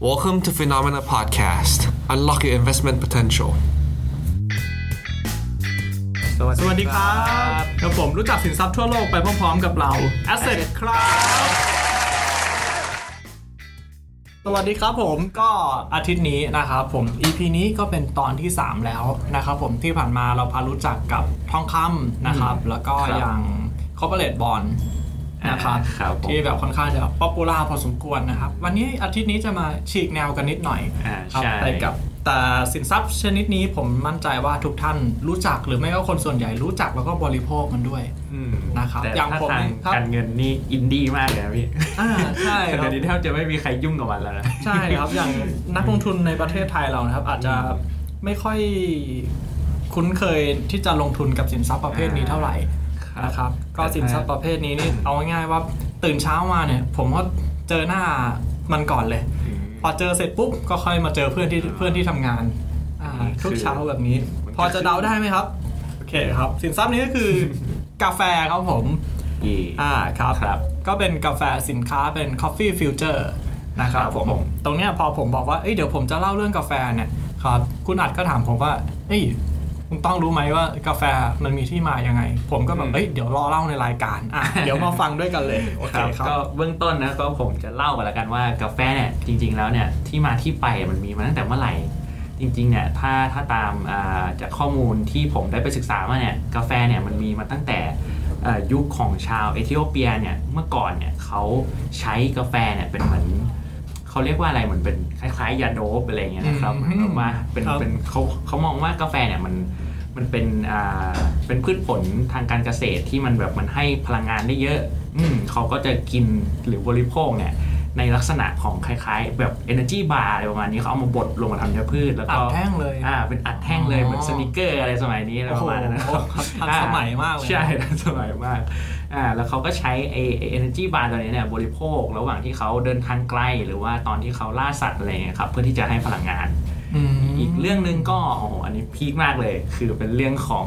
Welcome to Phenomena Podcast. Unlock your investment potential. สวัสดีครับกับผมรู้จักสินทรัพย์ทั่วโลกไปพร้อมๆกับเรา Asset ครับ สวัสดีครับผมก็อาทิตย์นี้นะครับผม EP นี้ก็เป็นตอนที่ 3 แล้วนะครับผมที่ผ่านมาเราพารู้จักกับทองคำนะครับ แล้วก็ครับอย่าง corporate bond นะครับอ่าครับผมที่แบบค่อนข้างจะ popular พอสมควรนะครับ วันนี้อาทิตย์นี้จะมาฉีกแนวกันนิดหน่อยอ่าครับใช่ไปกับแต่สินทรัพย์ชนิดนี้ผมมั่นใจว่าทุกท่านรู้จักหรือไม่ก็คนส่วนใหญ่รู้จักแล้วก็บริโภคมันด้วยอืมนะครับแต่อย่างถ้าผมทางนี่ครับการเงินนี่อินดี้มากเลยนะพี่อ่าใช่คแต่รับเดี๋ยวนี้แทบจะไม่มีใครยุ่งกับมันแล้วนะใช่ครับอย่างนักลงทุนในประเทศไทยเรานะครับ อาจจะไม่ค่อยคุ้นเคยที่จะลงทุนกับสินทรัพย์ประเภทนี้เท่าไหร่ครับ นะครับก็สินทรัพย์ประเภทนี้นี่เอาง่ายๆว่าตื่นเช้ามาเนี่ย ผมก็เจอหน้ามันก่อนเลย พอเจอเสร็จปุ๊บก็ค่อยมาเจอเพื่อนที่เพื่อนที่ทำงานอ่าทุกเช้าแบบนี้มันพอจะเดาได้ไหมครับโอเคครับสินทรัพย์นี้ก็คือกาแฟครับผมอีอ่าครับครับก็เป็นกาแฟสินค้าเป็น Coffee Future นะครับครับผมผมตรงเนี้ยพอผมบอกว่าเอ้ยเดี๋ยวผมจะเล่าเรื่องกาแฟเนี่ยครับคุณอัดก็ถามผมว่าเอ้ย คุณต้องรู้ไหมว่ากาแฟมันมีที่มายังไง ผมก็แบบเอ้ยเดี๋ยวรอเล่าในรายการอะเดี๋ยวมาฟังด้วยกันเลยโอเคครับครับก็เบื้องต้นนะก็ผมจะเล่ากันละกันว่ากาแฟเนี่ยจริง ๆ แล้วเนี่ยที่มาที่ไปมันมีมาตั้งแต่เมื่อไหร่จริงๆเนี่ยถ้าถ้าตามอ่าจากข้อมูลที่ผมได้ไปศึกษามาเนี่ยกาแฟเนี่ยมันมีมาตั้งแต่เอ่อยุคของชาวเอธิโอเปียเนี่ยเมื่อก่อนเนี่ยเขาใช้กาแฟเนี่ยเป็นเหมือน เขาเรียกว่าอะไรเหมือนเป็นคล้ายๆยาโดบอะไรอย่างเงี้ยนะครับอืมเหมือนแบบว่าเป็นครับเป็นเขาเขามองว่ากาแฟเนี่ยมันมันเป็นอ่าเป็นพืชผลทางการเกษตรที่มันแบบมันให้พลังงานได้เยอะอืมเขาก็จะกินหรือบริโภคเนี่ยในลักษณะของคล้ายๆ แบบ energy bar อะไรประมาณนี้เขาเอามาบดลงมาทำเนื้อพืชแล้วอัก็ดแท่งเลยอ่าเป็นอัดแท่งเลยอ๋อเหมือนสนิเกอร์อะไรสมัยนี้อะไรประมาณนั้นนะครับโอ้โหทันสมัยมากเลยใช่ทันสมัยมาก อ่าแล้วเขาก็ใช้ไอไอ้ energy bar ตัวนี้เนี่ยบริโภคระหว่างที่เขาเดินทางไกลหรือว่าตอนที่เขาล่าสัตว์อะไรเงี้ยครับเพื่อที่จะให้พลังงานอืมอีกเรื่องหนึ่งก็โอ้โหอันนี้พีคมากเลย คือเป็นเรื่องของ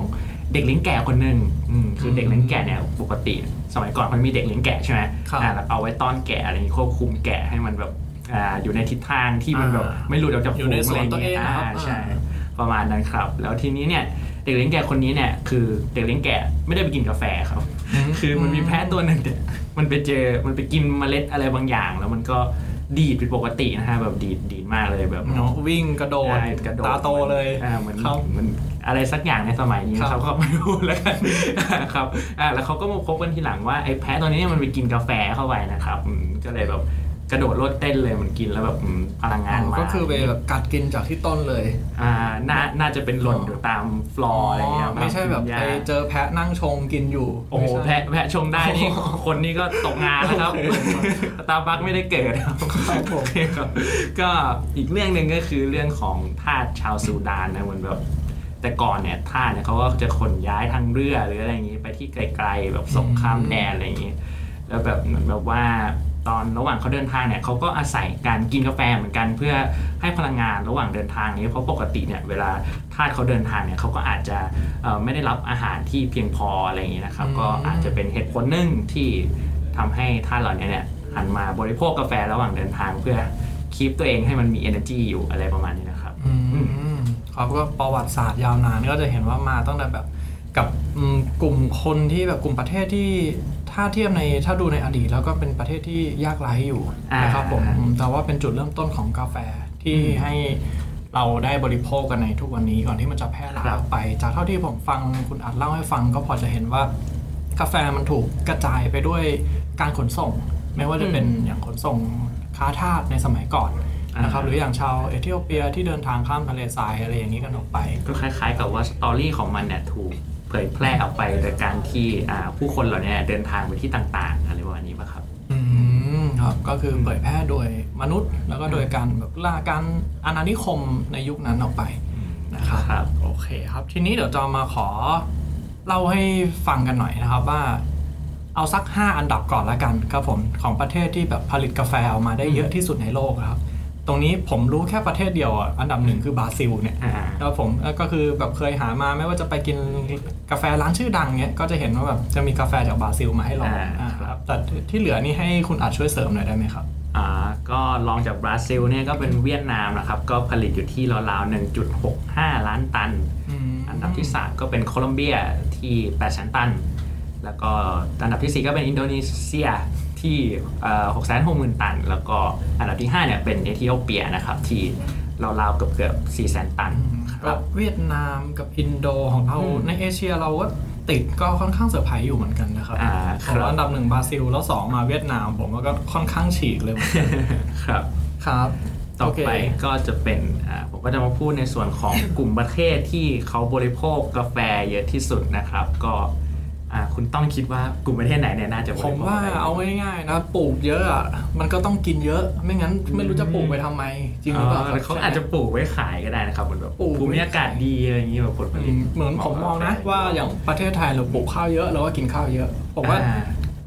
เด็กเลี้ยงแกะคนหนึ่งอืมคือเด็กเลี้ยงแกะเนี่ยปกติ สมัยก่อนมันมีเด็กเลี้ยงแกะใช่ไหมครับอ่าแล้วเอาไว้ต้อนแกะอะไรอย่างนี้ควบคุมแกะให้มันแบบอ่าอยู่ในทิศทางที่มันแบบอ่าไม่หลุดออกจากอยู่ในฝูงสวนตัวเองะไรนะครับย่าใช่อ่าประมาณนั้นครับ แล้วทีนี้เนี่ยเด็กเลี้ยงแกะคนนี้เนี่ยคือเด็กเลี้ยงแกะไม่ได้ไปกินกาแฟครับ คือมันมีแพะตัวหนึ่งเนี่ยมันไปเจอมันไปกินเมล็ดอะไรบางอย่าง แล้วมันก็ดีดผิดปกตินะฮะแบบดีดดีดมากเลยแบบเนาะวิ่งกระโดดใช่กระโดดตาโตเลยอ่าเหมือนครับเหมือนอะไรสักอย่างในสมัยนี้ครับเขาก็ไม่รู้แล้วกันครับอ่าแล้วเขาก็มาพบกันทีหลังว่าไอ้แพะตัวนี้เนี่ยมันไปกินกาแฟเข้าไปนะครับอืมก็เลยแบบ กระโดดโลดเต้นเลยมันกินแล้วแบบอืมพลังงานมาก็คือไปแบบกัดกินจากที่ต้นเลย อ่าน่าน่าจะเป็นหล่นอยู่ตามฟลอร์อะไรอย่างเงี้ยไม่ใช่แบบกินหไปญ้าเจอแพะนั่งชงกินอยู่โอ้โหไม่ใช่แพะแพะชงได้นี่คนนี้ก็ตกงานแล้วครับสตาร์บัคไม่ได้เกิดครับครับผมโอเคครับ ก็อีกเรื่องหนึ่งก็คือเรื่องของทาสชาวซูดานนะเหมือนแบบแต่ก่อนเนี่ยทาสเนี่ยเขาก็จะขนย้ายทางเรือหรืออะไรอย่างนี้ไปที่ไกลๆแบบส่งข้ามแดนอะไรอย่างนี้ แล้วแบบเหมือนแบบว่า ตอนระหว่างเขาเดินทางเนี่ยเขาก็อาศัยการกินกาแฟเหมือนกันเพื่อให้พลังงานระหว่างเดินทางนี้เพราะปกติเนี่ยเวลาทาสเขาเดินทางเนี่ยเขาก็อาจจะเอ่อไม่ได้รับอาหารที่เพียงพออะไรอย่างนี้นะครับอืมก็อาจจะเป็นเหตุผลหนึ่งที่ทำให้ทาสเหล่านี้เนี่ยหันมาบริโภคกาแฟระหว่างเดินทางเพื่อคีปตัวเองให้มันมี energy อยู่อะไรประมาณนี้นะครับอืมครับก็ประวัติศาสตร์ยาวนานก็จะเห็นว่ามาตั้งแต่แบบกับอืมกลุ่มคนที่แบบกลุ่มประเทศที่ ถ้าเทียบในถ้าดูในอดีตแล้วก็เป็นประเทศที่ยากไร้อยู่อ่านนะครับผมอืมแต่ว่าเป็นจุดเริ่มต้นของกาแฟที่อืมให้เราได้บริโภคกันในทุกวันนี้ก่อนที่มันจะแพร่หลายครับออกไป จากเท่าที่ผมฟังคุณอัดเล่าให้ฟังก็พอจะเห็นว่ากาแฟมันถูกกระจายไปด้วยการขนส่ง ไม่ว่าจะเป็นอย่างขนส่งค้าทาสในสมัยก่อนนะครับอ่าหรืออย่างชาวเอธิโอเปียที่เดินทางข้ามทะเลทรายอะไรอย่างนี้กันออกไป ก็คล้ายๆ กับว่าสตอรี่ของมันเนี่ยถูก เผยแพร่ออกไปโดยการที่อ่าผู้คนเหล่านี้เดินทางไปที่ต่างๆอะไรประมาณนี้ป่ะครับอืมครับก็คือเผยแพร่โดยมนุษย์ แล้วก็โดยการแบบล่าการอาณานิคมในยุคนั้นออกไปนะครับครับโอเคครับ ทีนี้เดี๋ยวจะมาขอเล่าให้ฟังกันหน่อยนะครับว่า เอาสัก 5 อันดับก่อนละกันครับผมของประเทศที่แบบผลิตกาแฟออกมาได้เยอะที่สุดในโลกครับ ตรงนี้ผมรู้แค่ประเทศเดียวอะอันดับหนึ่งคือบราซิลเนี่ยอ่าแล้วผมก็คือแบบเคยหามาไม่ว่าจะไปกินกาแฟร้านชื่อดังเนี้ยก็จะเห็นว่าแบบจะมีกาแฟจากบราซิลมาให้ลองอ่าอ่าครับแต่ที่เหลือนี่ให้คุณอาจช่วยเสริมหน่อยได้ไหมครับอ่าก็รองจากบราซิลเนี่ยก็เป็นเวียดนามนะครับ ก็ผลิตอยู่ที่ราวๆ1.65 ล้านตัน อันดับที่ 3 ก็เป็นโคลอมเบียที่8แสนตัน แล้วก็อันดับทีสี่4 ก็เป็นอินโดนีเซีย ที่หกแสนหกหมื่นตัน แล้วก็อันดับที่5เนี่ยเป็นเอธิโอเปียนะครับที่ราวๆเกือบเกือบ4แสนตันคกัรับบเวียดนามกับอินโดของเราอืมในเอเชียเราก็ติดก็ค่อนข้างเซอร์ไพรส์อยู่เหมือนกันนะครับอ่าขคองรับอันดับหนึ่งบราซิล แล้วสองมาเวียดนามผมว่าก็ค่อนข้างฉีกเลยเหมือนกันครับครับต่อโเคไปก็จะเป็นอ่าผมก็จะมาพูดในส่วนของกลุ่มประเทศที่เขาบริโภคกาแฟเยอะที่สุดนะครับ ก็อ่า คุณต้องคิดว่ากลุ่มประเทศไหนเนี่ยน่าจะบผริมโภคว่าอะไรเอาง่ายๆนะปลูกเยอะอะมันก็ต้องกินเยอะ ไม่งั้นไม่รู้จะปลูกไปทำไม จริงหรือเปล่าอ๋อเขาอาจจะปลูกไว้ขายก็ได้นะครับเหมือนแบบปลูกไว้ภูมิอากาศดีอะไรอย่างนี้แบบผลผอืลิตมเหมือนผมมองนะ ว่าอย่างประเทศไทยเราปลูกข้าวเยอะเราก็กินข้าวเยอะผมว่าอ่า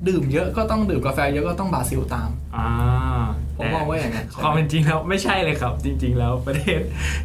ดื่มเยอะก็ต้องดื่มกาแฟเยอะก็ต้องบราซิลตามอ่าผมมองว่าอย่างนั้นความเป็นจริงแล้วไม่ใช่เลยครับ จริง ๆ แล้วประเทศ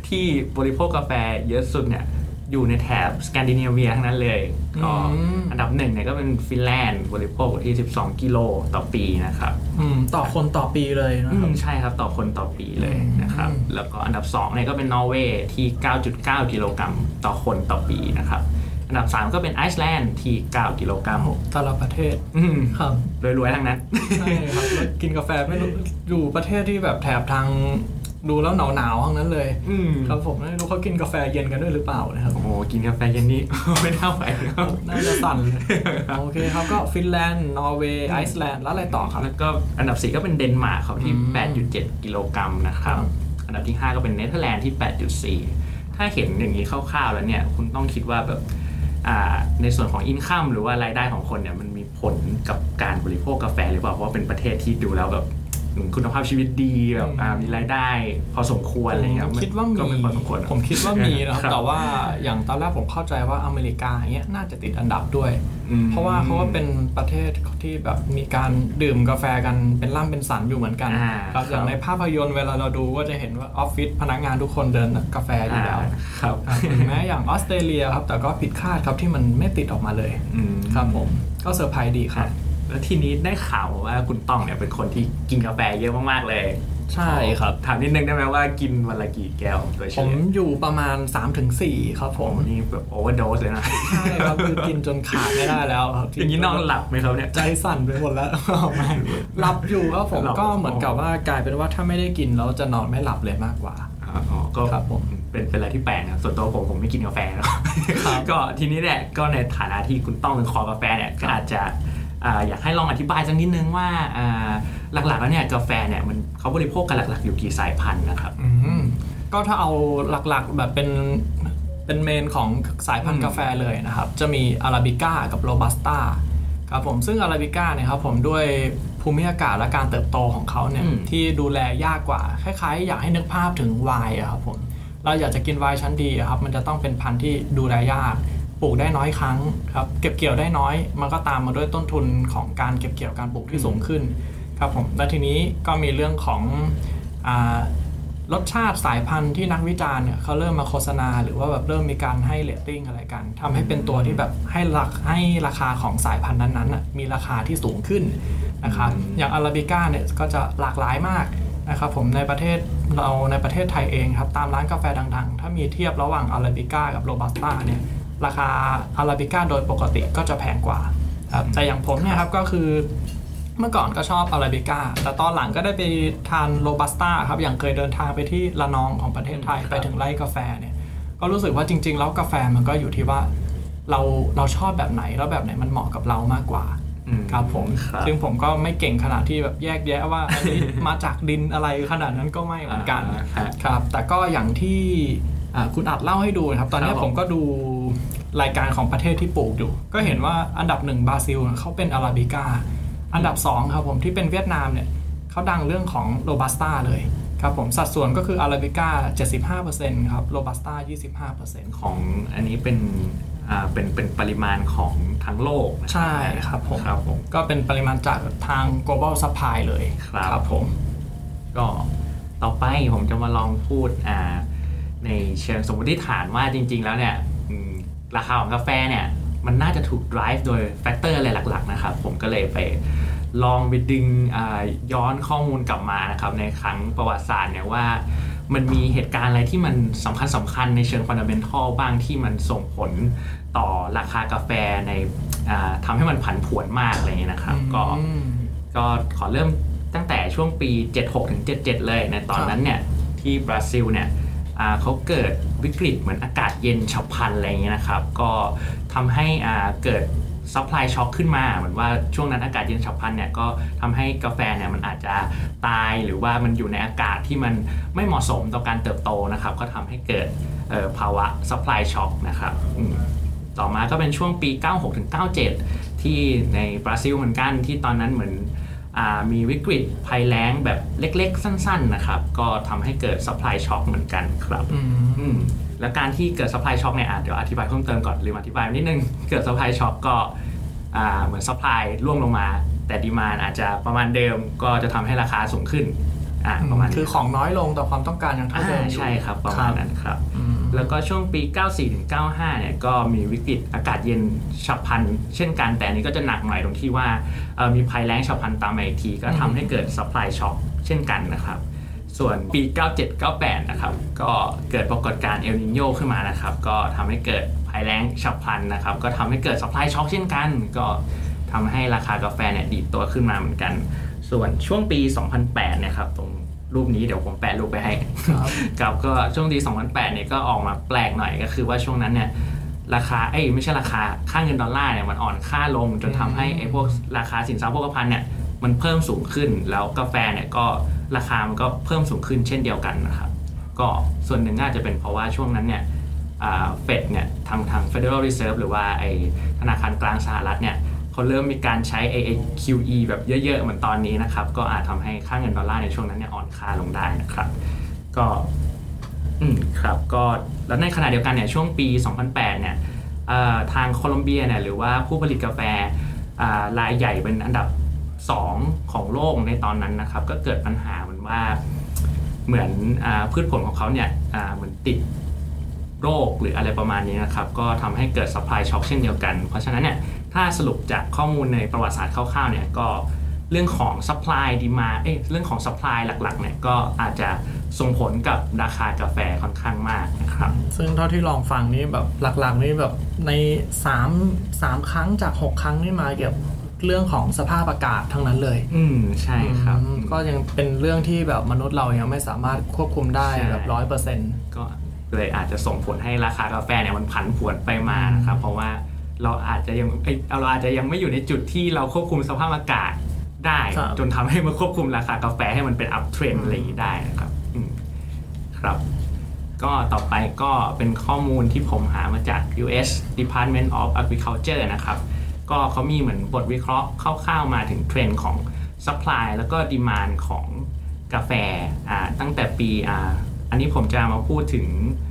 ที่บริโภคกาแฟเยอะสุดเนี่ย อยู่ในแถบสแกนดิเนเวียทั้งนั้นเลยก็อืมอันดับหนึ่งเนี่ยก็เป็นฟินแลนด์บริโภคอยู่ที่ 12 กิโลต่อปีนะครับอืมต่อคนต่อปีเลยนะอืครับมใช่ครับต่อคนต่อปีเลยนะครับอืมแล้วก็อันดับ2เนี่ยก็เป็นนอร์เวย์ที่ 9.9 กิโลกรัมต่อคนต่อปีนะครับอันดับ 3 ก็เป็นไอซ์แลนด์ที่ 9 กิโลกรัมแต่ละประเทศอืมครับรวยๆทั้งนั้นใช่ครับแล้วกินกาแฟไม่รู้อยู่ประเทศที่แบบแถบทาง ดูแล้วหนาวๆทั้งนั้นเลยอืมครับผมไม่รู้เขากินกาแฟเย็นกันด้วยหรือเปล่านะครับ โอ้โหกินกาแฟเย็นนี้ไม่น่าไหวครับน่าจะสั่นเลยโอเคครับก็ฟินแลนด์นอร์เวย์ไอซ์แลนด์แล้วอะไรต่อครับ แล้วก็อันดับ4ก็เป็นเดนมาร์กครับที่อืม8.7 กิโลกรัมนะครับครับ อันดับที่ 5 ก็เป็นเนเธอร์แลนด์ที่ 8.4 ถ้าเห็นอย่างนี้คร่าวๆแล้วเนี่ยคุณต้องคิดว่าแบบอ่าในส่วนของอินคัมหรือว่ารายได้ของคนเนี่ยมันมีผลกับการบริโภคกาแฟหรือเปล่าเพราะว่าเป็นประเทศที่ดูแล้วแบบ คุณภาพชีวิตดีแบบอ่ามีรายได้ พอสมควรอะไรเงี้ยผมคิดว่าก็มีไม่พอสมควรผมคิดว่ามีนะครับครับแต่ว่าอย่างตอนแรกผมเข้าใจว่าอเมริกาอย่างเงี้ยน่าจะติดอันดับด้วยอืมเพราะว่าเขาก็เป็นประเทศที่แบบมีการดื่มกาแฟกันเป็นล่ำเป็นสันอยู่เหมือนกันอ่าครับอย่างครับในภาพยนตร์เวลาเราดูก็จะเห็นว่าออฟฟิศพนักงานทุกคนดื่มกาแฟอยู่แล้วครับครับถึงแม้อย่างออสเตรเลียครับแต่ก็ผิดคาดครับที่มันไม่ติดออกมาเลยอืมครับผมก็เซอร์ไพรส์ดีครับ แล้วทีนี้ได้ข่าวว่าคุณต้องเนี่ยเป็นคนที่กินกาแฟเยอะมากๆเลยใช่ครับ ถามนิดนึงได้ไหมว่ากินวันละกี่แก้วโดยเฉผมลี่ยอยู่ประมาณ 3-4 ครับผผมมนี่แบบ overdose เลยนะ ใช่ครับคือกินจนขาดไม่ได้แล้วครับอย่างนี้นอนหลับไหมครับเนี่ย ใจสั่นไปหมดแล้วไม่หลับอยู่ครับผมหลับก็เหมือนกับว่ากลายเป็นว่าถ้าไม่ได้กินแล้วจะนอนไม่หลับเลยมากกว่าอ๋อก็ครับผมเป็นเป็นอะไรที่แปลกนะส่วนตัวผมผมไม่กินกาแฟนะครับครับก็ทีนี้เนี่ยก็ในฐานะที่คุณต้องเป็นคอกาแฟเนี่ยก็อาจจะ อ่าอยากให้ลองอธิบายสักนิดนึงว่าอ่าหลักๆแล้วเนี่ยกาแฟเนี่ยมันเขาบริโภคกันหลักๆ อยู่กี่สายพันธุ์นะครับอืมก็ถ้าเอาหลักๆแบบเป็นเป็นเมนของสายพันอืธุ์มกาแฟเลยนะครับ จะมีอาราบิก้ากับโรบัสต้าครับผมซึ่งอาราบิก้าเนี่ยครับผมด้วยภูมิอากาศและการเติบโตของเขาเนี่ยอืมที่ดูแลยากกว่า คล้ายๆ อยากให้นึกภาพถึงไวน์อะครับผมเราอยากจะกินไวน์ชั้นดีอะครับมันจะต้องเป็นพันธุ์ที่ดูแลยาก ปลูกได้น้อยครั้งครับเก็บเกี่ยวได้น้อย มันก็ตามมาด้วยต้นทุนของการเก็บเกี่ยวการปลูกที่สูงขึ้นครับผมและทีนี้ก็มีเรื่องของอ่ารสชาติสายพันธุ์ที่นักวิจารณ์เนี่ยเขาเริ่มมาโฆษณา หรือว่าแบบเริ่มมีการให้เรตติ้งอะไรกันทำให้เป็นตัวที่แบบให้ราคให้ราคาของสายพันธุ์นั้นๆน่ะมีราคาที่สูงขึ้นนะครับอืมอย่างอาราบิก้าเนี่ยก็จะหลากหลายมากนะครับผมในประเทศเราในประเทศไทยเองครับตามร้านกาแฟดังๆ ถ้ามีเทียบระหว่างอาราบิก้ากับโรบัสต้าเนี่ย ราคาอาราบิก้าโดยปกติก็จะแพงกว่าครับแต่อย่างผมเนี่ยครับก็คือเมื่อก่อนก็ชอบอาราบิก้าแต่ตอนหลังก็ได้ไปทานโรบัสต้าครับอย่างเคยเดินทางไปที่ละนองของประเทศไทยครับไปถึงไร่กาแฟเนี่ยก็รู้สึกว่าจริง ๆ แล้วกาแฟมันก็อยู่ที่ว่าเราเราชอบแบบไหนแล้วแบบไหนมันเหมาะกับเรามากกว่าอืมครับผมครับซึ่งผมก็ไม่เก่งขนาดที่แบบแยกแยะว่าอันนี้มาจากดินอะไรขนาดนั้นก็ไม่เหมือนกันอ่าฮะครับ แต่ก็อย่างที่อ่า คุณอัดเล่าให้ดูนะครับ ตอนนี้ครับผมก็ดูรายการของประเทศที่ปลูกอยู่ ก็เห็นว่าอันดับหนึ่งบราซิลเขาเป็นอาราบิก้า อันดับ2ครับผมที่เป็นเวียดนามเนี่ยเขาดังเรื่องของโรบัสต้าเลยครับผมสัดส่วนก็คืออาราบิก้า 75%ครับโรบัสต้า 25%ของอันนี้เป็นอ่าเป็นเป็นปริมาณของทั้งโลกนะใช่ครับผมครับผมก็เป็นปริมาณจากทาง global supply เลยครับผม ก็ต่อไปผมจะมาลองพูดอ่า ในเชิงสมมติฐานว่าจริง ๆ แล้วเนี่ยอืมราคาของกาแฟเนี่ยมันน่าจะถูก drive โดย factor อะไรหลัก ๆ นะครับ ผมก็เลยไปลองไปดึงอ่าย้อนข้อมูลกลับมานะครับ ในครั้งประวัติศาสตร์เนี่ยว่ามันมีเหตุการณ์อะไรที่มันสำคัญสำคัญในเชิง fundamental บ้างที่มันส่งผลต่อราคากาแฟในอ่าทำให้มันผันผวนมากอะไรอย่างเงี้ยนะครับ ก็อืมก็ขอเริ่มตั้งแต่ช่วงปี 76ถึง77 เลยในตอนนั้นเนี่ยที่บราซิลเนี่ยอ่า เขาเกิดวิกฤตเหมือนอากาศเย็นฉับพลันอะไรอย่างเงี้ยนะครับก็ทำให้อ่าเกิด supply shock ขึ้นมาเหมือนว่าช่วงนั้นอากาศเย็นฉับพลันเนี่ยก็ทำให้กาแฟเนี่ยมันอาจจะตายหรือว่ามันอยู่ในอากาศที่มันไม่เหมาะสมต่อการเติบโตนะครับ ก็ทำให้เกิดภาวะ supply shock นะครับต่อมาก็เป็นช่วงปี 96-97 ที่ในบราซิลเหมือนกันที่ตอนนั้นเหมือน มีวิกฤตภัยแล้งแบบเล็กๆ สั้น ๆนะครับ ก็ทำให้เกิด supply shock เหมือนกันครับอืมอืมแล้วการที่เกิด supply shock เนี่ยอะเดี๋ยวอธิบายเพิ่มเติมก่อนลืมอธิบายนิดนึง เกิด supply shock ก็อ่าเหมือน supply ร่วงลงมา แต่ดีมานอาจจะประมาณเดิมก็จะทำให้ราคาสูงขึ้นอ่าประมาณนี้คือของน้อยลงแต่ความต้องการยังเท่าอ่าเดิมอยู่ใช่ครับประมาณนั้นครับอืม แล้วก็ช่วงปี 94-95 เนี่ยก็มีวิกฤตอากาศเย็นฉับพลัน เช่นกันแต่อันนี้ก็จะหนักหน่อยตรงที่ว่ามีภัยแล้งฉับพลันตามมาอีกที ก็ทำให้เกิด supply shock เช่นกันนะครับ ส่วนปี 97 98 นะครับ ก็เกิดปรากฏการณ์เอลนิโยขึ้นมานะครับ ก็ทำให้เกิดภัยแล้งฉับพลันนะครับ ก็ทำให้เกิด supply shock เช่นกัน ก็ทำให้ราคากาแฟเนี่ยดีดตัวขึ้นมาเหมือนกัน ส่วนช่วงปี 2008 นะครับตรง รูปนี้เดี๋ยวผมแปะรูปไปให้ครับครับก็ช่วงปี2008เนี่ยก็ออกมาแปลกหน่อยก็คือว่าช่วงนั้นเนี่ยราคาเอ้ยไม่ใช่ราคาค่าเงินดอลลาร์เนี่ยมันอ่อนค่าลงจนทำให้ไอ้พวกราคาสินทรัพย์โภคภัณฑ์เนี่ยมันเพิ่มสูงขึ้นแล้วกาแฟเนี่ยก็ราคามันก็เพิ่มสูงขึ้นเช่นเดียวกันนะครับก็ส่วนหนึ่งน่าจะเป็นเพราะว่าช่วงนั้นเนี่ยเฟดเนี่ยทางทาง Federal Reserve หรือว่าไอธนาคารกลางสหรัฐเนี่ย เขาเริ่มมีการใช้ไอ QE แบบเยอะๆ เหมือนตอนนี้นะครับ ก็อาจทำให้ค่าเงินดอลลาร์ในช่วงนั้นเนี่ยอ่อนค่าลงได้นะครับ ก็อืมครับก็แล้วในขณะเดียวกันเนี่ยช่วงปี 2008 เนี่ยเอ่อทางโคลอมเบียเนี่ยหรือว่าผู้ผลิตกาแฟรายใหญ่เป็นอันดับ 2 ของโลกในตอนนั้นนะครับ ก็เกิดปัญหาเหมือนว่าเหมือนอพืชผลของเขาเนี่ยเหมือนติดโรคหรืออะไรประมาณนี้นะครับ ก็ทำให้เกิด supply shock เช่นเดียวกัน เพราะฉะนั้นเนี่ย ถ้าสรุปจากข้อมูลในประวัติศาสตร์คร่าวๆเนี่ยก็เรื่องของ supply demand เอ้ยเรื่องของ supply หลักๆเนี่ยก็อาจจะส่งผลกับราคากาแฟค่อนข้างมากนะครับ ซึ่งเท่าที่ลองฟังนี่แบบหลักๆนี่แบบใน 3 3 ครั้งจาก 6 ครั้งนี่มาเกี่ยวกับเรื่องของสภาพอากาศทั้งนั้นเลย อืมใช่ครับอืมก็ยังเป็นเรื่องที่แบบมนุษย์เรายังไม่สามารถควบคุมได้ใช่แบบร้อยเปอร์เซ็นต์ก็เลยอาจจะส่งผลให้ราคากาแฟเนี่ยมันผันผวนไปมานะครับเพราะว่า เราอาจจะยังเอ้ยเราอาจจะยังไม่อยู่ในจุดที่เราควบคุมสภาพอากาศได้ครับจนทำให้มาควบคุมราคากาแฟให้มันเป็นอัพเทรนอะไรอย่างนี้ได้นะครับอืมครับ ก็ต่อไปก็เป็นข้อมูลที่ผมหามาจาก US Department of Agriculture นะครับ ก็เขามีเหมือนบทวิเคราะห์คร่าวๆมาถึงเทรนด์ของ supply แล้วก็ demand ของกาแฟอ่าตั้งแต่ปีอ่าอันนี้ผมจะมาพูดถึงอ่า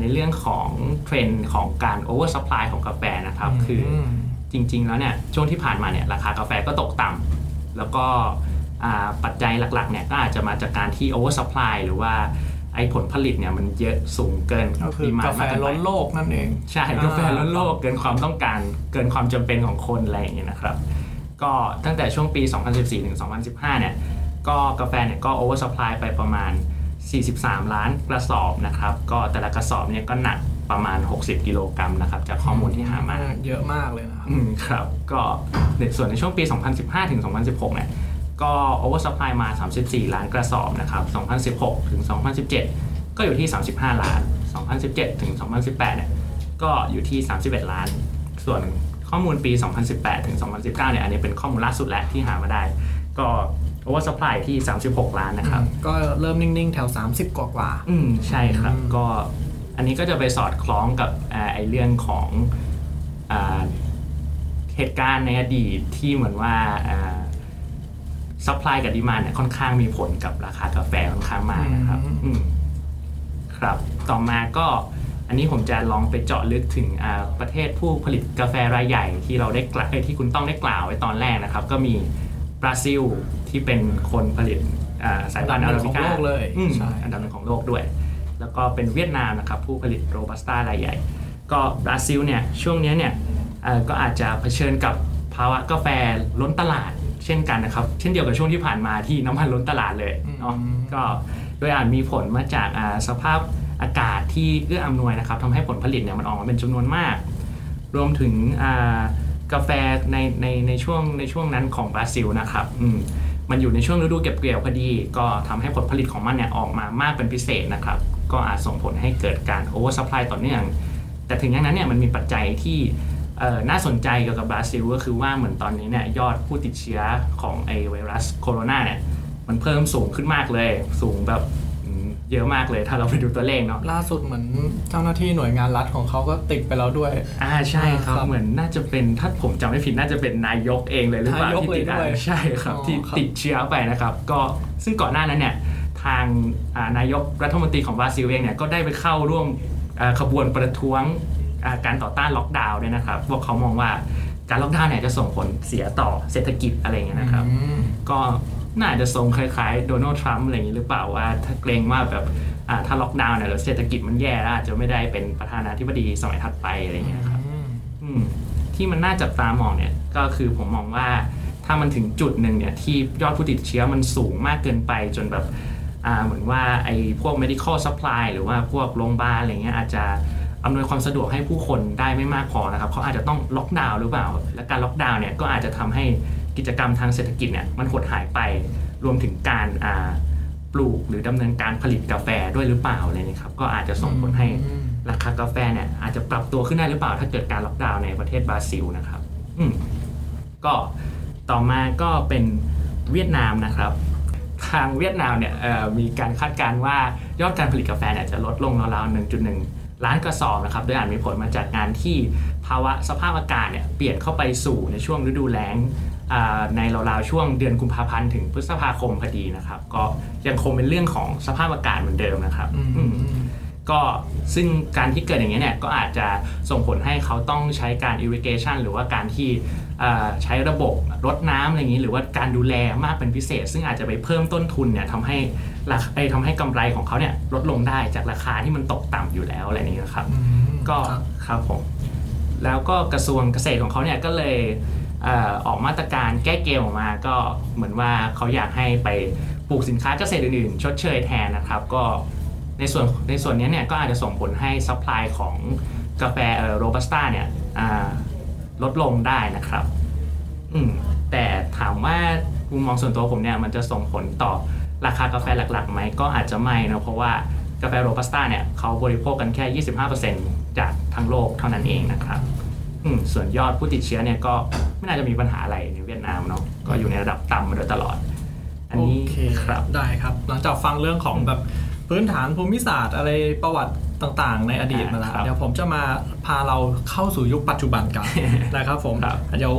ในเรื่องของเทรนด์ของการ over supply ของกาแฟนะครับคืออืมจริงๆแล้วเนี่ยช่วงที่ผ่านมาเนี่ยราคากาแฟก็ตกต่ำแล้วก็อ่าปัจจัยหลักๆเนี่ยก็อาจจะมาจากการที่ over supply หรือว่าไอ้ผลผลิตเนี่ยมันเยอะสูงเกินก็คือ demand กาแฟมเนไปล้นโลกนั่นเองใช่กาแฟล้นโลกเกินความต้องการเกินความจำเป็นของคนอะไรอย่างเงี้ยนะครับก็ตั้งแต่ช่วงปี 2014ถึง2015เนี่ยก็กาแฟเนี่ยก็ oversupply ไปประมาณ 43 ล้านกระสอบนะครับ ก็แต่ละกระสอบเนี่ยก็หนักประมาณ 60 กิโลกรัมนะครับ จากข้อมูลที่หามาเยอะมากเลยนะครับอืมครับ ก็ในส่วนในช่วงปี 2015 ถึง 2016 เนี่ย ก็โอเวอร์สปายมา 34 ล้านกระสอบนะครับ 2016 ถึง 2017 ก็อยู่ที่ 35 ล้าน 2017 ถึง 2018 เนี่ย ก็อยู่ที่ 31 ล้าน ส่วนข้อมูลปี 2018 ถึง 2019 เนี่ย อันนี้เป็นข้อมูลล่าสุดแล้วที่หามาได้ ก็ oversupply ที่ 36 ล้านนะครับ ก็เริ่มนิ่ง ๆ แถว 30 กว่ากว่าอืมใช่ครับอืมก็อันนี้ก็จะไปสอดคล้องกับอ่าไอ้เรื่องของอ่าเหตุการณ์ในอดีตที่เหมือนว่า supply กับ demand เนี่ยค่อนข้างมีผลกับราคากาแฟค่อนข้างมากนะครับอืมอืมครับต่อมาก็อันนี้ผมจะลองไปเจาะลึกถึงอ่าประเทศผู้ผลิตกาแฟรายใหญ่ที่เราได้กล่าวเอ้ยที่คุณต้องได้กล่าวไว้ตอนแรกนะครับ ก็มี บราซิลที่เป็นคนผลิตอ่าสายพันธุ์อาราบิก้าอันดับหนึ่รางบิของโลกเลยอืมใช่อันดับหนึ่งของโลกด้วย แล้วก็เป็นเวียดนามนะครับผู้ผลิตโรบัสต้ารายใหญ่ ก็บราซิลเนี่ยช่วงเนี้ยเนี่ยเอ่อก็อาจจะเผชิญกับภาวะกาแฟล้นตลาดเช่นกันนะครับ เช่นเดียวกับช่วงที่ผ่านมาที่น้ำมันล้นตลาดเลยเนาะอืมก็โดยอาจมีผลมาจากอ่าสภาพอากาศที่เอื้ออำนวยนะครับทำให้ผลผลิตเนี่ยมันออกมาเป็นจำนวนมาก รวมถึงอ่า กาแฟในในในช่วงในช่วงนั้นของบราซิลนะครับอืมมันอยู่ในช่วงฤดูเก็บเกี่ยวพอดี ก็ทำให้ผลผลิตของมันเนี่ยออกมามากเป็นพิเศษนะครับ ก็อาจส่งผลให้เกิดการ oversupply ต่อเนื่อง แต่ถึงอย่างนั้นเนี่ยมันมีปัจจัยที่น่าสนใจเกี่ยวกับบราซิลก็คือว่าเหมือนตอนนี้เนี่ยยอดผู้ติดเชื้อของไอ้ไวรัสโคโรนาเนี่ยมันเพิ่มสูงขึ้นมากเลย สูงแบบ เยอะมากเลย ถ้าเราไปดูตัวเลขเนาะล่าสุดเหมือนเจ้าหน้าที่หน่วยงานรัฐของเขาก็ติดไปแล้วด้วย อ่าใช่ครับครับเหมือนน่าจะเป็นถ้าผมจำไม่ผิดน่าจะเป็นนายกเองเลยหรือเปล่านายกที่ติดเลยด้วยอ่าใช่ครับอ๋อที่ครับติดเชื้อไปนะครับ ก็ซึ่งก่อนหน้านั้นเนี่ยทางอ่านายกรัฐมนตรีของบราซิลเองเนี่ยก็ได้ไปเข้าร่วมอ่าขบวนประท้วงอ่าการต่อต้านล็อกดาวน์ด้วยนะครับพวกเขามองว่าการล็อกดาวน์เนี่ยจะส่งผลเสียต่อเศรษฐกิจอะไรอย่างเงี้ยนะครับอืมก็ น่าจะทรงคล้ายๆโดนัลด์ทรัมป์อะไรอย่างนี้หรือเปล่าว่าถ้าเกรงว่าแบบอ่าถ้าล็อกดาวน์เนี่ยแล้วเศรษฐกิจมันแย่แล้วอาจจะไม่ได้เป็นประธานาธิบดีสมัยถัดไปอะไรอย่างเงี้ยครับอืมที่มันน่าจับตามองเนี่ยก็คือผมมองว่าถ้ามันถึงจุดหนึ่งเนี่ยที่ยอดผู้ติดเชื้อมันสูงมากเกินไปจนแบบอ่าเหมือนว่าไอ้พวก medical supply หรือว่าพวกโรงพยาบาลอะไรเงี้ยอาจจะอำนวยความสะดวกให้ผู้คนได้ไม่มากพอนะครับเขาอาจจะต้องล็อกดาวน์หรือเปล่า และการล็อกดาวน์เนี่ยก็อาจจะทำให้ กิจกรรมทางเศรษฐกิจเนี่ยมันหดหายไปรวมถึงการปลูกหรือดำเนินการผลิตกาแฟด้วยหรือเปล่าอะไรเนี่ยครับก็อาจจะส่งผลให้ราคากาแฟเนี่ยอาจจะปรับตัวขึ้นได้หรือเปล่า ถ้าเกิดการล็อกดาวน์ในประเทศบราซิลนะครับอืก็ต่อมาก็เป็นเวียดนามนะครับ ทางเวียดนามเนี่ยมีการคาดการณ์ว่ายอดการผลิตกาแฟเนี่ยจะลดลงราวๆ1.1 ล้านกระสอบนะครับโดยอาจมีผลมาจากการที่ภาวะสภาพอากาศเนี่ยเปลี่ยนเข้าไปสู่ในช่วงฤดูแล้ง ในราวๆช่วงเดือนกุมภาพันธ์ถึงพฤษภาคมพอดีนะครับ ก็ยังคงเป็นเรื่องของสภาพอากาศเหมือนเดิมนะครับอืมอืมก็ซึ่งการที่เกิดอย่างนี้ยเนี่ยก็อาจจะส่งผลให้เขาต้องใช้การ irrigation หรือว่าการที่เอ่อใช้ระบบรดน้ำอะไรอย่างนี้ หรือว่าการดูแลมากเป็นพิเศษ ซึ่งอาจจะไปเพิ่มต้นทุนเนี่ยทำให้ราคาเอ้ยทำให้กำไรของเขาเนี่ยลดลงได้จากราคาที่มันตกต่ำอยู่แล้วอะไรนี้นะครับอืมก็ครับครับผมแล้วก็กระทรวงเกษตรของเขาเนี่ยก็เลยออกมาตรการแก้เกมออกมาก็เหมือนว่าเขาอยากให้ไปปลูกสินค้าเกษตรอื่นๆ ชดเชยแทนนะครับ ก็ในส่วนในส่วนนี้เนี่ยก็อาจจะส่งผลให้ supply ของกาแฟโรบัสต้าเนี่ยลดลงได้นะครับอืมแต่ถามว่ามุมมองส่วนตัวผมเนี่ยมันจะส่งผลต่อราคากาแฟหลักๆไหมก็อาจจะไม่นะเพราะว่ากาแฟโรบัสต้าเนี่ยเขาบริโภคกันแค่ 25%จากทั้งโลกเท่านั้นเองนะครับส่วนยอดผู้ติดเชื้อเนี่ยก็ ไม่น่าจะมีปัญหาอะไรในเวียดนามเนาะก็อยู่ในระดับต่ำมาโดยตลอด อันนี้โอเคครับได้ครับ หลังจากฟังเรื่องของแบบพื้นฐานภูมิศาสตร์อะไรประวัติต่างๆ ในอดีตมาแล้วครับเดี๋ยวผมจะมาพาเราเข้าสู่ยุคปัจจุบันกันนะครับผมครับเดี๋ยว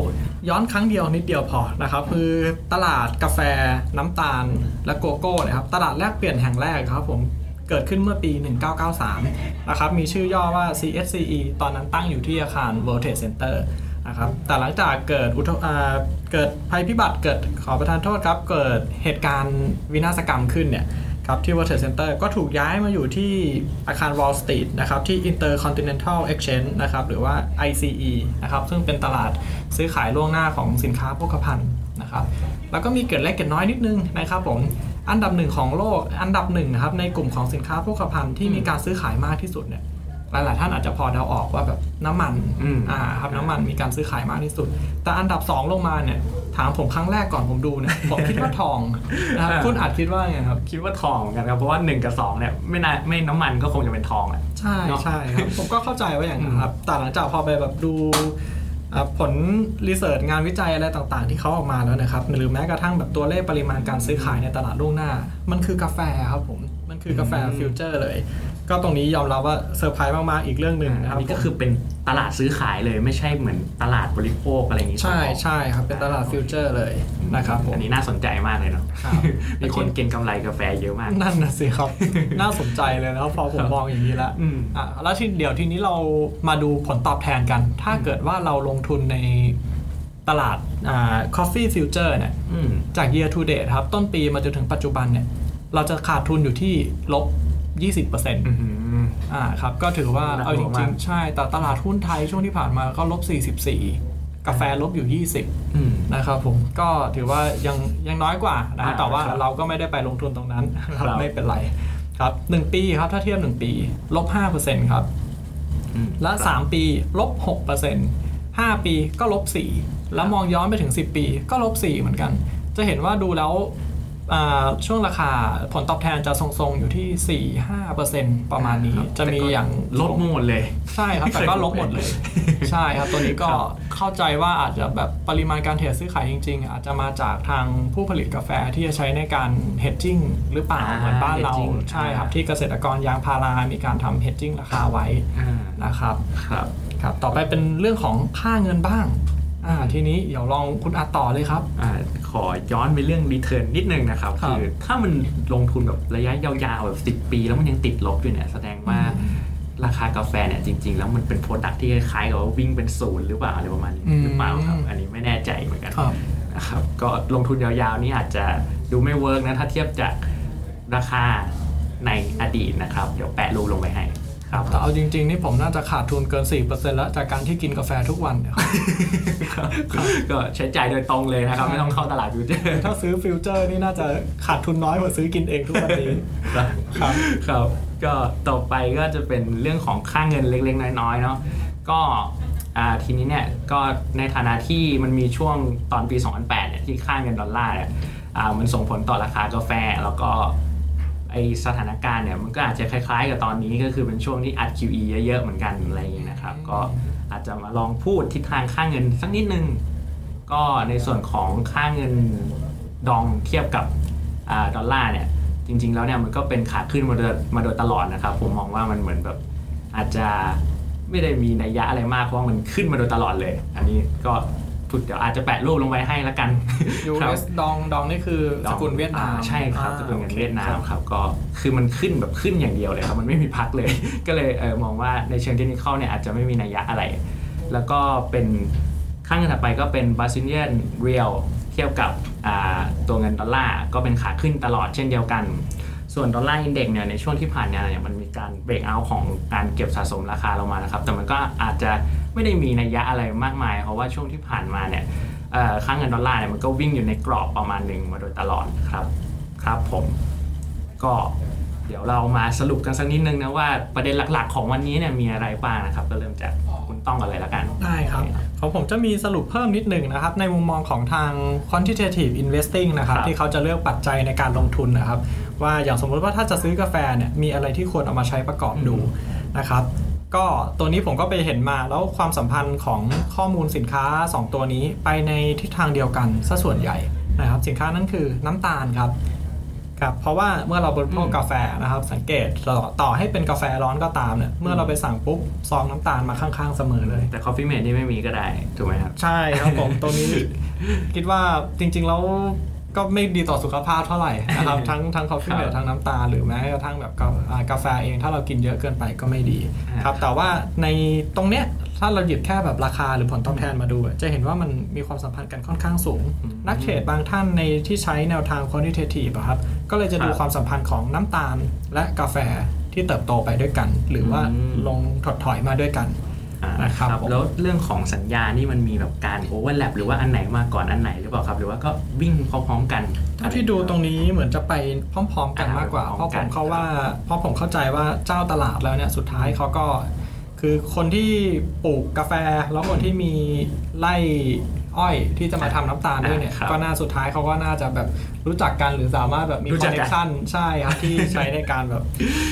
ย้อนครั้งเดียวนิดเดียวพอนะครับคือตลาดกาแฟน้ำตาลและโกโก้นะครับตลาดแลกเปลี่ยนแห่งแรกครับผมเกิดขึ้นเมื่อปี 1993 นะครับ มีชื่อย่อว่า CSCE ตอนนั้นตั้งอยู่ที่อาคาร World Trade Center นะครับแต่หลังจากเกิดอุทอ่าเกิดภัยพิบัติเกิดขอประทานโทษครับ เกิดเหตุการณ์วินาศกรรมขึ้นเนี่ยครับที่ World Trade Center ก็ถูกย้ายมาอยู่ที่อาคาร Wall Street นะครับที่ Intercontinental Exchange นะครับหรือว่า ICE นะครับซึ่งเป็นตลาดซื้อขายล่วงหน้าของสินค้าโภคภัณฑ์นะครับแล้วก็มีเกิดเล็กเกิดน้อยนิดนึงนะครับผมอันดับหนึ่งของโลกอันดับหนึ่งนะครับในกลุ่มของสินค้าโภคภัณฑ์ที่มีการซื้อขายมากที่สุดเนี่ย หลาย ๆ ท่านอาจจะพอเดาออกว่าแบบน้ำมันอืมอ่าครับน้ำมันมีการซื้อขายมากที่สุด แต่อันดับ 2 ลงมาเนี่ยถามผมครั้งแรกก่อนผมดูเนี่ยผมคิดว่าทองนะครับอ่าคุณอาจคิดว่าไงครับ คิดว่าทองเหมือนกันครับเพราะว่า 1 กับ 2 เนี่ยไม่น่าไม่น้ำมันก็คงจะเป็นทองอะใช่เนอะใช่ครับผมก็เข้าใจว่าอย่างนั้นครับแต่หลังจากพอไปแบบดูอ่าผล research งานวิจัยอะไรต่างๆ ที่เขาออกมาแล้วนะครับ หรือแม้กระทั่งแบบตัวเลขปริมาณการซื้อขายในตลาดล่วงหน้า มันคือกาแฟครับผม มันคือกาแฟอืม future เลย ก็ตรงนี้ยอมรับว่าเซอร์ไพรส์มากๆอีกเรื่องหนึ่งนะคอัรับอันนี้ก็คือเป็นตลาดซื้อขายเลยไม่ใช่เหมือนตลาดบริโภคอะไรอย่างนี้ ใช่ใช่ครับ เป็นตลาด future เลยนะครับผมอันนี้น่าสนใจมากเลยเนาะครับมีคนเก็งกำไรกาแฟเยอะมาก นั่นนะสิครับ น่าสนใจเลยนะครับพอผมมองอย่างนี้แล้วอืมอะแล้วที่เดี๋ยวทีนี้เรามาดูผลตอบแทนกัน ถ้าเกิดว่าเราลงทุนในตลาดอ่า coffee future เนี่ยอืมจาก year to date ครับ ต้นปีมาจนถึงปัจจุบันเนี่ย เราจะขาดทุนอยู่ที่ลบ 20%ออืมอ่าครับก็ถือว่าน่ากลัวเอาจริมางกๆใช่แต่ตลาดหุ้นไทยช่วงที่ผ่านมาก็ลบ 44 กาแฟลบอยู่ 20อืมนะครับผมก็ถือว่ายังยังน้อยกว่านะครับอ่าแต่ว่าครับเราก็ไม่ได้ไปลงทุนตรงนั้นนะครับครับไม่เป็นไรครับหนึ่งปีครับถ้าเทียบหนึ่งปีลบห้าเปอร์เซ็นต์ครับอืมและ 3 ปีลบ6เปอร์เซ็นต์5ปีก็ลบ4แล้วมองย้อนไปถึง 10 ปีก็ลบ4เหมือนกัน จะเห็นว่าดูแล้วอ่า ช่วงราคาผลตอบแทนจะทรงๆ อยู่ที่ 4-5เปอร์เซ็นต์ประมาณนี้ครับจะมีอย่างลดหมดเลย ใช่ครับ แต่ก็ลบหมดเลย ใช่ครับ ตัวนี้ก็ครับเข้าใจว่าอาจจะแบบปริมาณการเทรดซื้อขายจริง ๆ อาจจะมาจากทางผู้ผลิตกาแฟที่จะใช้ในการ hedging หรือเปล่าอ่าเหมือนบ้านเรา hedging ใช่ครับอ่าที่เกษตรกรยางพารา มีการทำ hedging ราคาไว้อ่านะครับครับครับต่อไปเป็นเรื่องของค่าเงินบ้างอ่าทีนี้เดี๋ยวลองคุณอาต่อเลยครับอ่าข อย้อนไปเรื่อง return นิดนึงนะครับครับคือถ้ามันลงทุนแบบระยะยาวๆแบบสิบปี แล้วมันยังติดลบอยู่เนี่ยแสดงว่าราคากาแฟเนี่ยจริง ๆ แล้วมันเป็น product ที่คล้ายๆกับว่าวิ่งเป็นศูนย์หรือเปล่าอะไรประมาณนี้อืมหรือเปล่าครับ อันนี้ไม่แน่ใจเหมือนกันครับนะครับก็ลงทุนยาวๆนี่อาจจะดูไม่ work นะถ้าเทียบจากราคาในอดีตนะครับ เดี๋ยวแปะรูปลงไปให้ ครับแต่เอาจริง ๆ นี่ผมน่าจะขาดทุนเกิน 4%แล้วจากการที่กินกาแฟทุกวันเนี่ยครับก็ใช้จ่ายโดยตรงเลยนะครับ ไม่ต้องเข้าตลาด future ถ้าซื้อ future นี่น่าจะขาดทุนน้อยกว่าซื้อกินเองทุกวันนี้ครับครับครับก็ต่อไปก็จะเป็นเรื่องของค่าเงินเล็กๆ น้อยๆเนาะก็อ่าทีนี้เนี่ยก็ในฐานะที่มันมีช่วงตอนปี 2008เนี่ยที่ค่าเงินดอลลาร์เนี่ยอ่ามันส่งผลต่อราคากาแฟแล้วก็ ไอสถานการณ์เนี่ยมันก็อาจจะคล้ายๆ กับตอนนี้ก็คือเป็นช่วงที่อัด QE เยอะๆเหมือนกันอะไรอย่างนี้นะครับ ก็อาจจะมาลองพูดทิศทางค่าเงินสักนิดนึง ก็ในส่วนของค่าเงินดองเทียบกับอดอลลาร์เนี่ยจริง ๆ แล้วเนี่ยมันก็เป็นขาขึ้นมาโดยมาโดยตลอดนะครับ ผมมองว่ามันเหมือนแบบอาจจะไม่ได้มีนัยยะอะไรมากเพราะว่ามันขึ้นมาโดยตลอดเลย อันนี้ก็ พูดเดี๋ยวอาจจะแปะรูปลงไปให้ละกันครับ US ดองดองนี่คือสกุลเวียดนามอ่าใช่ครับอ่าสกุลเงินโอคเวียดนามครับครับก็คือมันขึ้นแบบขึ้นอย่างเดียวเลยครับมันไม่มีพักเลย ก็เลยเออมองว่าในเชิงเทคนิคเนี่ยอาจจะไม่มีนัยยะอะไร แล้วก็เป็นค่าเงินถัดไปก็เป็น Brazilian Real เทียบกับอ่าตัวเงินดอลลาร์ก็เป็นขาขึ้นตลอดเช่นเดียวกัน ส่วนดอลลาร์อินเด็กเนี่ยในช่วงที่ผ่านมาเนี่ยมันมีการเบรกเอาท์ของการเก็บสะสมราคาลงมานะครับแต่มันก็อาจจะ ไม่ได้มีนัยยะอะไรมากมาย เพราะว่าช่วงที่ผ่านมาเนี่ยเอ่อค่าเงินดอลลาร์เนี่ยมันก็วิ่งอยู่ในกรอบประมาณหนึ่งมาโดยตลอดครับครับผมก็เดี๋ยวเรามาสรุปกันสักนิดนึงนะว่าประเด็นหลักๆ ของวันนี้เนี่ยมีอะไรบ้างนะครับ ก็เริ่มจากคุณต้องกันเลยละกันได้ครับของผมจะมีสรุปเพิ่มนิดหนึ่งนะครับ ในมุมมองของทาง quantitative investing นะครับครับที่เขาจะเลือกปัจจัยในการลงทุนนะครับ ว่าอย่างสมมุติว่าถ้าจะซื้อกาแฟเนี่ยมีอะไรที่ควรเอามาใช้ประกอบดูนะครับ ก็ตัวนี้ผมก็ไปเห็นมาแล้วความสัมพันธ์ของข้อมูลสินค้า 2 ตัวนี้ไปในทิศทางเดียวกันซะส่วนใหญ่นะครับ สินค้านั้นคือน้ำตาลครับครับเพราะว่าเมื่อเราบริโภคอืมกาแฟนะครับ สังเกตต่อต่อให้เป็นกาแฟร้อนก็ตามเนี่ยเมื่อเราไปสั่งปุ๊บซองน้ำตาลมาข้างๆเสมอเลย แต่ Coffee Mate นี่ไม่มีก็ได้ ถูกไหมครับ ใช่ครับผมตรงนี้ คิดว่าจริงๆแล้ว ก็ไม่ดีต่อสุขภาพเท่าไหร่นะครับทั้งทั้ง coffee creamer ทั้งน้ำตาลหรือแม้กระทั่งแบบกาอ่ากาแฟเองถ้าเรากินเยอะเกินไปก็ไม่ดีอ่าครับแต่ว่าในตรงเนี้ยถ้าเราหยิบแค่แบบราคาหรือผลตอบแทนมาดูอะจะเห็นว่ามันมีความสัมพันธ์กันค่อนข้างสูงอืมนักเทรดบางท่านในที่ใช้แนวทาง quantitative อะครับก็เลยจะดูครับความสัมพันธ์ของน้ำตาลและกาแฟที่เติบโตไปด้วยกัน หรือว่าอืมลงถดถอยมาด้วยกันอ่า นะครับครับผมแล้วเรื่องของสัญญานี่มันมีแบบการ overlap หรือว่าอันไหนมาก่อนอันไหนหรือเปล่าครับ หรือว่าก็วิ่งพร้อมๆกันเท่าที่ดูตรงนี้เหมือนจะไปพร้อม ๆ กันมากกว่าอ่าเพราะพร้ผอมมกันเข้าว่าเพราะผมเข้าใจว่าเจ้าตลาดแล้วเนี่ยสุดท้ายเขาก็ คือคนที่ปลูกกาแฟ แล้วคนที่มีไร่อ้อยที่จะมาทำน้ำตาลด้วยเนี่ยครับก็น่าสุดท้ายเขาก็น่าจะแบบรู้จักกันหรือสามารถแบบมีรู้จักกันเนคชั่นใช่ครับที่ใช้ในการแบบ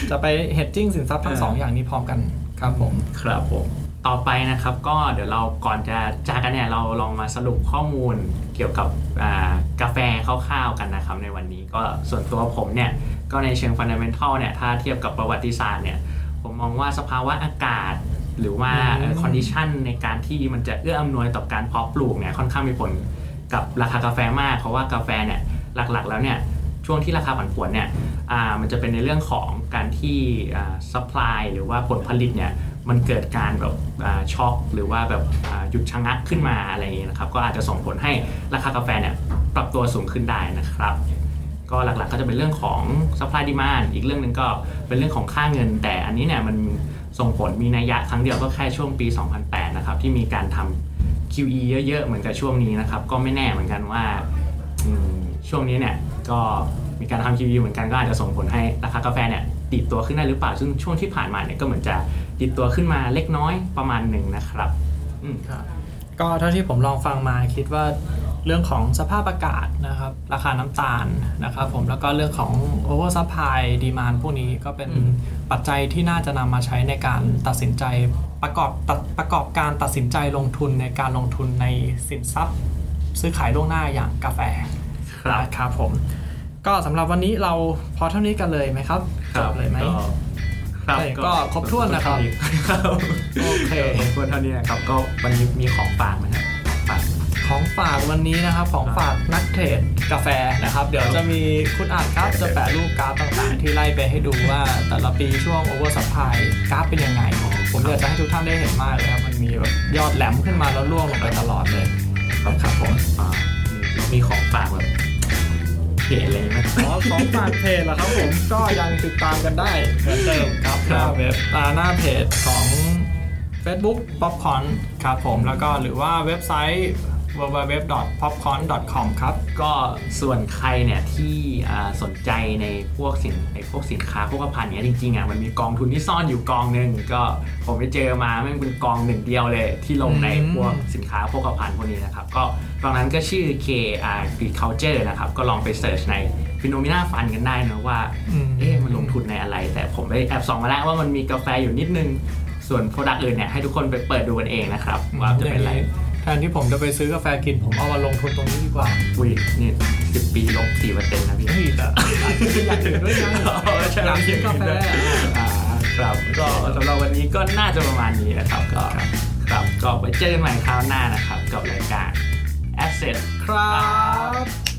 จะไป hedging สินทรัพย์ทั้งเออสองอย่างนี้พร้อมกันครับผมครับผม ต่อไปนะครับก็เดี๋ยวเราก่อนจะจากกันเนี่ยเราลองมาสรุปข้อมูลเกี่ยวกับอ่ากาแฟคร่าวๆกันนะครับในวันนี้ก็ส่วนตัวผมเนี่ยก็ในเชิง fundamental เนี่ยถ้าเทียบกับประวัติศาสตร์เนี่ยผมมองว่าสภาวะอากาศหรือว่าอืม condition ในการที่มันจะเอื้ออำนวยต่อการเพาะปลูกเนี่ยค่อนข้างมีผลกับราคากาแฟมาก เพราะว่ากาแฟเนี่ยหลักๆ แล้วเนี่ย ช่วงที่ราคาผันผวนเนี่ยมันจะเป็นในเรื่องของการที่ supply หรือว่าผลผลิตเนี่ยมันเกิดการแบบช็อกหรือว่าแบบหยุดชะงักขึ้นมาอะไรอย่างนี้นะครับ ก็อาจจะส่งผลให้ราคากาแฟเนี่ยปรับตัวสูงขึ้นได้นะครับ ก็หลักๆก็จะเป็นเรื่องของ supply demand อีกเรื่องหนึ่งก็เป็นเรื่องของค่าเงิน แต่อันนี้เนี่ยมันส่งผลมีนัยยะครั้งเดียวก็แค่ช่วงปี 2008 นะครับ ที่มีการทำ QE เยอะๆ เหมือนกับช่วงนี้นะครับ ก็ไม่แน่เหมือนกันว่า ช่วงนี้เนี่ยก็มีการทำ QE เหมือนกันก็อาจจะส่งผลให้ราคากาแฟเนี่ยดีดตัวขึ้นได้หรือเปล่าซึ่งช่วงที่ผ่านมาเนี่ยก็เหมือนจะดีดตัวขึ้นมาเล็กน้อยประมาณหนึ่งนะครับอืมครับก็เท่าที่ผมลองฟังมาคิดว่าเรื่องของสภาพอากาศนะครับราคาน้ำตาลนะครับผมแล้วก็เรื่องของ over supply demand พวกนี้ก็เป็นอืมปัจจัยที่น่าจะนำมาใช้ในการตัดสินใจประกอบตัดประกอบการตัดสินใจลงทุนในการลงทุนในสินทรัพย์ ซื้อขายล่วงหน้าอย่างกาแฟ ครับนะครับผม ก็สำหรับวันนี้เราพอเท่านี้กันเลยไหมครับจบเลยไหมก็ครับใช่ก็ครบถ้วนนะครับครับโอเคครบถ้วนเท่านี้นะครับก็วันนี้มีของฝากไหมครับฝากของฝากวันนี้นะครับของฝากนักเทรดกาแฟนะครับ เดี๋ยวจะมีคุณอ่านครับจะแปะรูปกราฟต่างๆ ที่ไล่ไปให้ดูว่าแต่ละปีช่วง oversupply กราฟเป็นยังไง ผมอยากจะให้ทุกท่านได้เห็นมากเลยครับ มันมีแบบยอดแหลมขึ้นมาแล้วร่วงลงไปตลอดเลยครับผมอ่ามีมีของฝากแบบ เพจอะไรไหมอ๋อของฝากเพจเหรอครับผมก็ยังติดตามกันได้เหมือนเดิมครับหครัน้าบเว็บอ่าหน้าเพจของ Facebook Popcorn ครับผมแล้วก็หรือว่าเว็บไซต์ www.popcorn.com ครับ ก็ส่วนใครเนี่ยที่อ่าสนใจในพวกสินในพวกสินค้าพวกภัณฑ์เนี้ยจริงๆอะมันมีกองทุนที่ซ่อนอยู่กองหนึ่งก็ผมไปเจอมาแม่งเป็นกองหนึ่งเดียวเลยที่ลงในอืมพวกสินค้าพวกภัณฑ์พวกนี้นะครับ ก็กองนั้นก็ชื่อ K Agriculture นะครับ ก็ลองไปเสิร์ชใน Phenomena Fund กันได้นะว่าอืมเอ๊ะมันลงทุนในอะไร แต่ผมไปแอบส่องมาแล้วว่ามันมีกาแฟอยู่นิดนึงส่วนโปรดักต์อื่นเนี่ยให้ทุกคนไปเปิดดูกันเองนะครับว่าจะเป็นอะไร แทนที่ผมจะไปซื้อกาแฟกิน ผมเอามาลงทุนตรงนี้ดีกว่าอุ้ยนี่สิบปีลบสี่เปอร์เซ็นต์นะพี่เฮ้ยแต่อาจจะอยากดื่มด้วยไงอยากกินกาแฟอ่าครับก็สำหรับวันนี้ก็น่าจะประมาณนี้นะครับก็ครับก็ไว้เจอกันใหม่คราวหน้านะครับ กับรายการ Asset ครับ